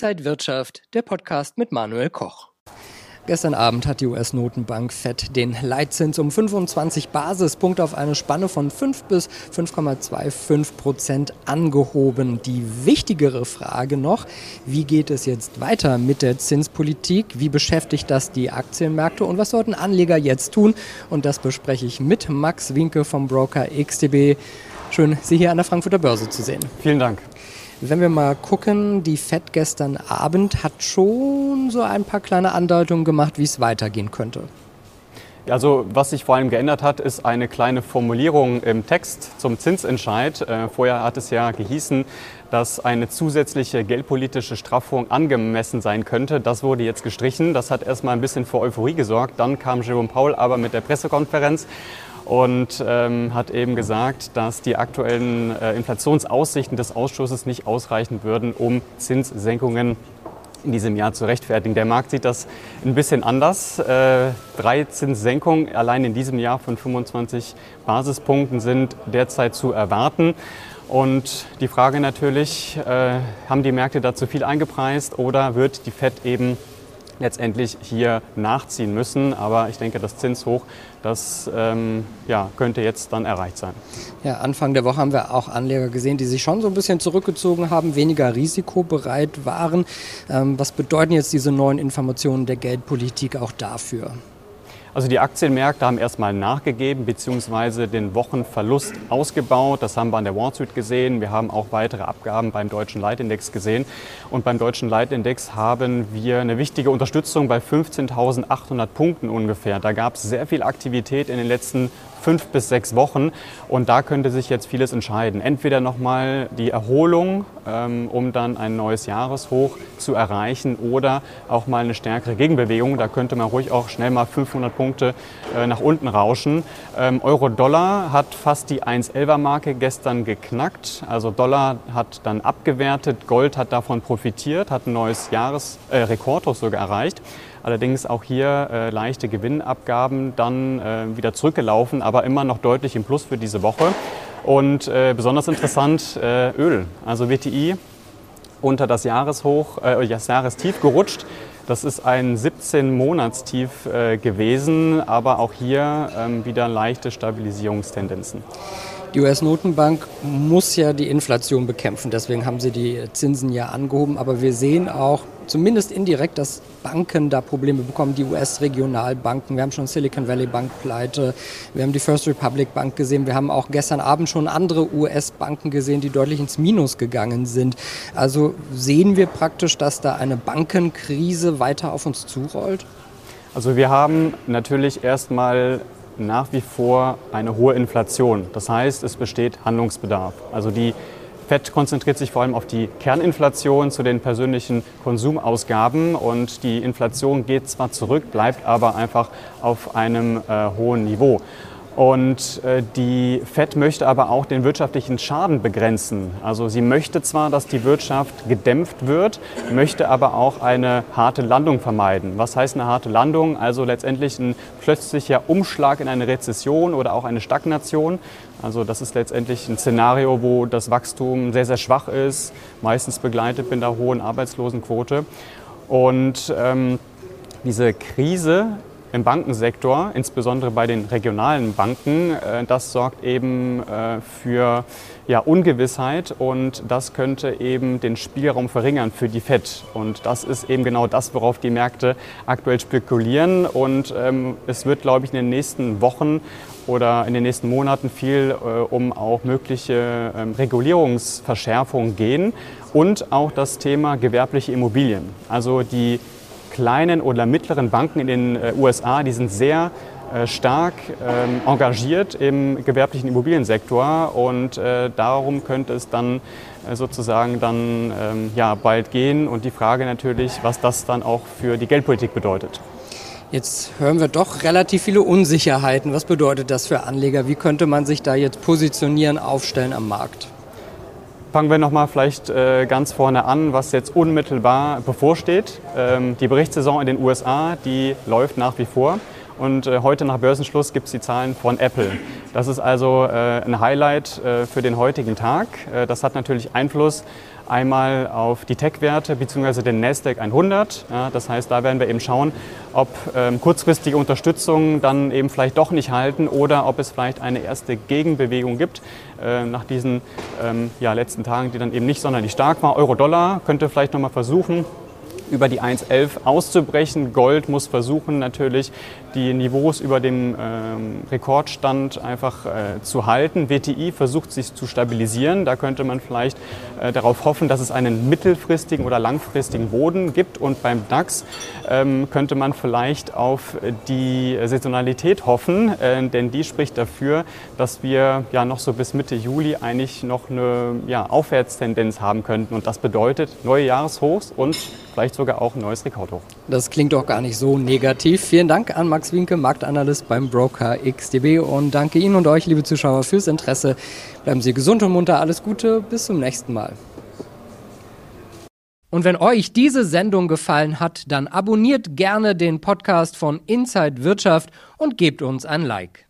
Inside Wirtschaft, der Podcast mit Manuel Koch. Gestern Abend hat die US-Notenbank Fed den Leitzins um 25 Basispunkte auf eine Spanne von 5 bis 5,25 Prozent angehoben. Die wichtigere Frage noch, wie geht es jetzt weiter mit der Zinspolitik? Wie beschäftigt das die Aktienmärkte und was sollten Anleger jetzt tun? Und das bespreche ich mit Max Winke vom Broker XTB. Schön, Sie hier an der Frankfurter Börse zu sehen. Vielen Dank. Wenn wir mal gucken, die FED gestern Abend hat schon so ein paar kleine Andeutungen gemacht, wie es weitergehen könnte. Also was sich vor allem geändert hat, ist eine kleine Formulierung im Text zum Zinsentscheid. Äh, vorher hat es ja gehießen, dass eine zusätzliche geldpolitische Straffung angemessen sein könnte. Das wurde jetzt gestrichen. Das hat erstmal ein bisschen für Euphorie gesorgt. Dann kam Jerome Powell aber mit der Pressekonferenz und ähm, hat eben gesagt, dass die aktuellen äh, Inflationsaussichten des Ausschusses nicht ausreichen würden, um Zinssenkungen in diesem Jahr zu rechtfertigen. Der Markt sieht das ein bisschen anders. Äh, drei Zinssenkungen allein in diesem Jahr von 25 Basispunkten sind derzeit zu erwarten. Und die Frage natürlich, äh, haben die Märkte da zu viel eingepreist oder wird die Fed eben letztendlich hier nachziehen müssen. Aber ich denke, das Zinshoch, das ähm, ja, könnte jetzt dann erreicht sein. Ja, Anfang der Woche haben wir auch Anleger gesehen, die sich schon so ein bisschen zurückgezogen haben, weniger risikobereit waren. Ähm, was bedeuten jetzt diese neuen Informationen der Geldpolitik auch dafür? Also die Aktienmärkte haben erstmal nachgegeben bzw. den Wochenverlust ausgebaut. Das haben wir an der Wall Street gesehen. Wir haben auch weitere Abgaben beim deutschen Leitindex gesehen. Und beim deutschen Leitindex haben wir eine wichtige Unterstützung bei 15.800 Punkten ungefähr. Da gab es sehr viel Aktivität in den letzten fünf bis sechs Wochen. Und da könnte sich jetzt vieles entscheiden. Entweder nochmal die Erholung, ähm, um dann ein neues Jahreshoch zu erreichen oder auch mal eine stärkere Gegenbewegung. Da könnte man ruhig auch schnell mal 500 Punkte äh, nach unten rauschen. Ähm, Euro-Dollar hat fast die 1,11er-Marke gestern geknackt. Also Dollar hat dann abgewertet, Gold hat davon profitiert, hat ein neues Jahresrekordhoch äh, sogar erreicht. Allerdings auch hier äh, leichte Gewinnabgaben dann äh, wieder zurückgelaufen, aber immer noch deutlich im Plus für diese Woche. Und äh, besonders interessant äh, Öl, also WTI unter das Jahreshoch, äh, das Jahrestief gerutscht. Das ist ein 17-Monatstief äh, gewesen, aber auch hier ähm, wieder leichte Stabilisierungstendenzen. Die US-Notenbank muss ja die Inflation bekämpfen, deswegen haben sie die Zinsen ja angehoben. Aber wir sehen auch, zumindest indirekt, dass Banken da Probleme bekommen, die US-Regionalbanken. Wir haben schon Silicon Valley Bank pleite, wir haben die First Republic Bank gesehen, wir haben auch gestern Abend schon andere US-Banken gesehen, die deutlich ins Minus gegangen sind. Also sehen wir praktisch, dass da eine Bankenkrise weiter auf uns zurollt? Also wir haben natürlich erstmal nach wie vor eine hohe Inflation. Das heißt, es besteht Handlungsbedarf. Also die FED konzentriert sich vor allem auf die Kerninflation zu den persönlichen Konsumausgaben und die Inflation geht zwar zurück, bleibt aber einfach auf einem äh, hohen Niveau. Und äh, die FED möchte aber auch den wirtschaftlichen Schaden begrenzen. Also sie möchte zwar, dass die Wirtschaft gedämpft wird, möchte aber auch eine harte Landung vermeiden. Was heißt eine harte Landung? Also letztendlich ein plötzlicher Umschlag in eine Rezession oder auch eine Stagnation. Also das ist letztendlich ein Szenario, wo das Wachstum sehr, sehr schwach ist, meistens begleitet mit einer hohen Arbeitslosenquote. Und ähm, diese Krise im Bankensektor, insbesondere bei den regionalen Banken, äh, das sorgt eben äh, für ja, Ungewissheit und das könnte eben den Spielraum verringern für die FED. Und das ist eben genau das, worauf die Märkte aktuell spekulieren. Und ähm, es wird, glaube ich, in den nächsten Wochen oder in den nächsten Monaten viel äh, um auch mögliche ähm, Regulierungsverschärfungen gehen und auch das Thema gewerbliche Immobilien. Also die kleinen oder mittleren Banken in den äh, USA, die sind sehr äh, stark ähm, engagiert im gewerblichen Immobiliensektor und äh, darum könnte es dann sozusagen dann ähm, ja, bald gehen und die Frage natürlich, was das dann auch für die Geldpolitik bedeutet. Jetzt hören wir doch relativ viele Unsicherheiten. Was bedeutet das für Anleger? Wie könnte man sich da jetzt positionieren, aufstellen am Markt? Fangen wir nochmal vielleicht äh, ganz vorne an, was jetzt unmittelbar bevorsteht. Ähm, die Berichtssaison in den USA, die läuft nach wie vor. Und äh, heute nach Börsenschluss gibt es die Zahlen von Apple. Das ist also äh, ein Highlight für den heutigen Tag. Das hat natürlich Einfluss einmal auf die Tech-Werte bzw. den Nasdaq 100. Ja, das heißt, da werden wir eben schauen, ob ähm, kurzfristige Unterstützungen dann eben vielleicht doch nicht halten oder ob es vielleicht eine erste Gegenbewegung gibt äh, nach diesen ähm, ja, letzten Tagen, die dann eben nicht sonderlich stark war. Euro-Dollar könnte vielleicht nochmal versuchen, über die 1,11 auszubrechen. Gold muss versuchen natürlich die Niveaus über dem ähm, Rekordstand einfach äh, zu halten. WTI versucht sich zu stabilisieren. Da könnte man vielleicht äh, darauf hoffen, dass es einen mittelfristigen oder langfristigen Boden gibt. Und beim DAX ähm, könnte man vielleicht auf die Saisonalität hoffen, äh, denn die spricht dafür, dass wir ja noch so bis Mitte Juli eigentlich noch eine ja, Aufwärtstendenz haben könnten. Und das bedeutet neue Jahreshochs und vielleicht sogar auch ein neues Rekordhoch. Das klingt doch gar nicht so negativ. Vielen Dank an Max Winke, Marktanalyst beim Broker XDB und danke Ihnen und euch, liebe Zuschauer, fürs Interesse. Bleiben Sie gesund und munter, alles Gute, bis zum nächsten Mal. Und wenn euch diese Sendung gefallen hat, dann abonniert gerne den Podcast von Inside Wirtschaft und gebt uns ein Like.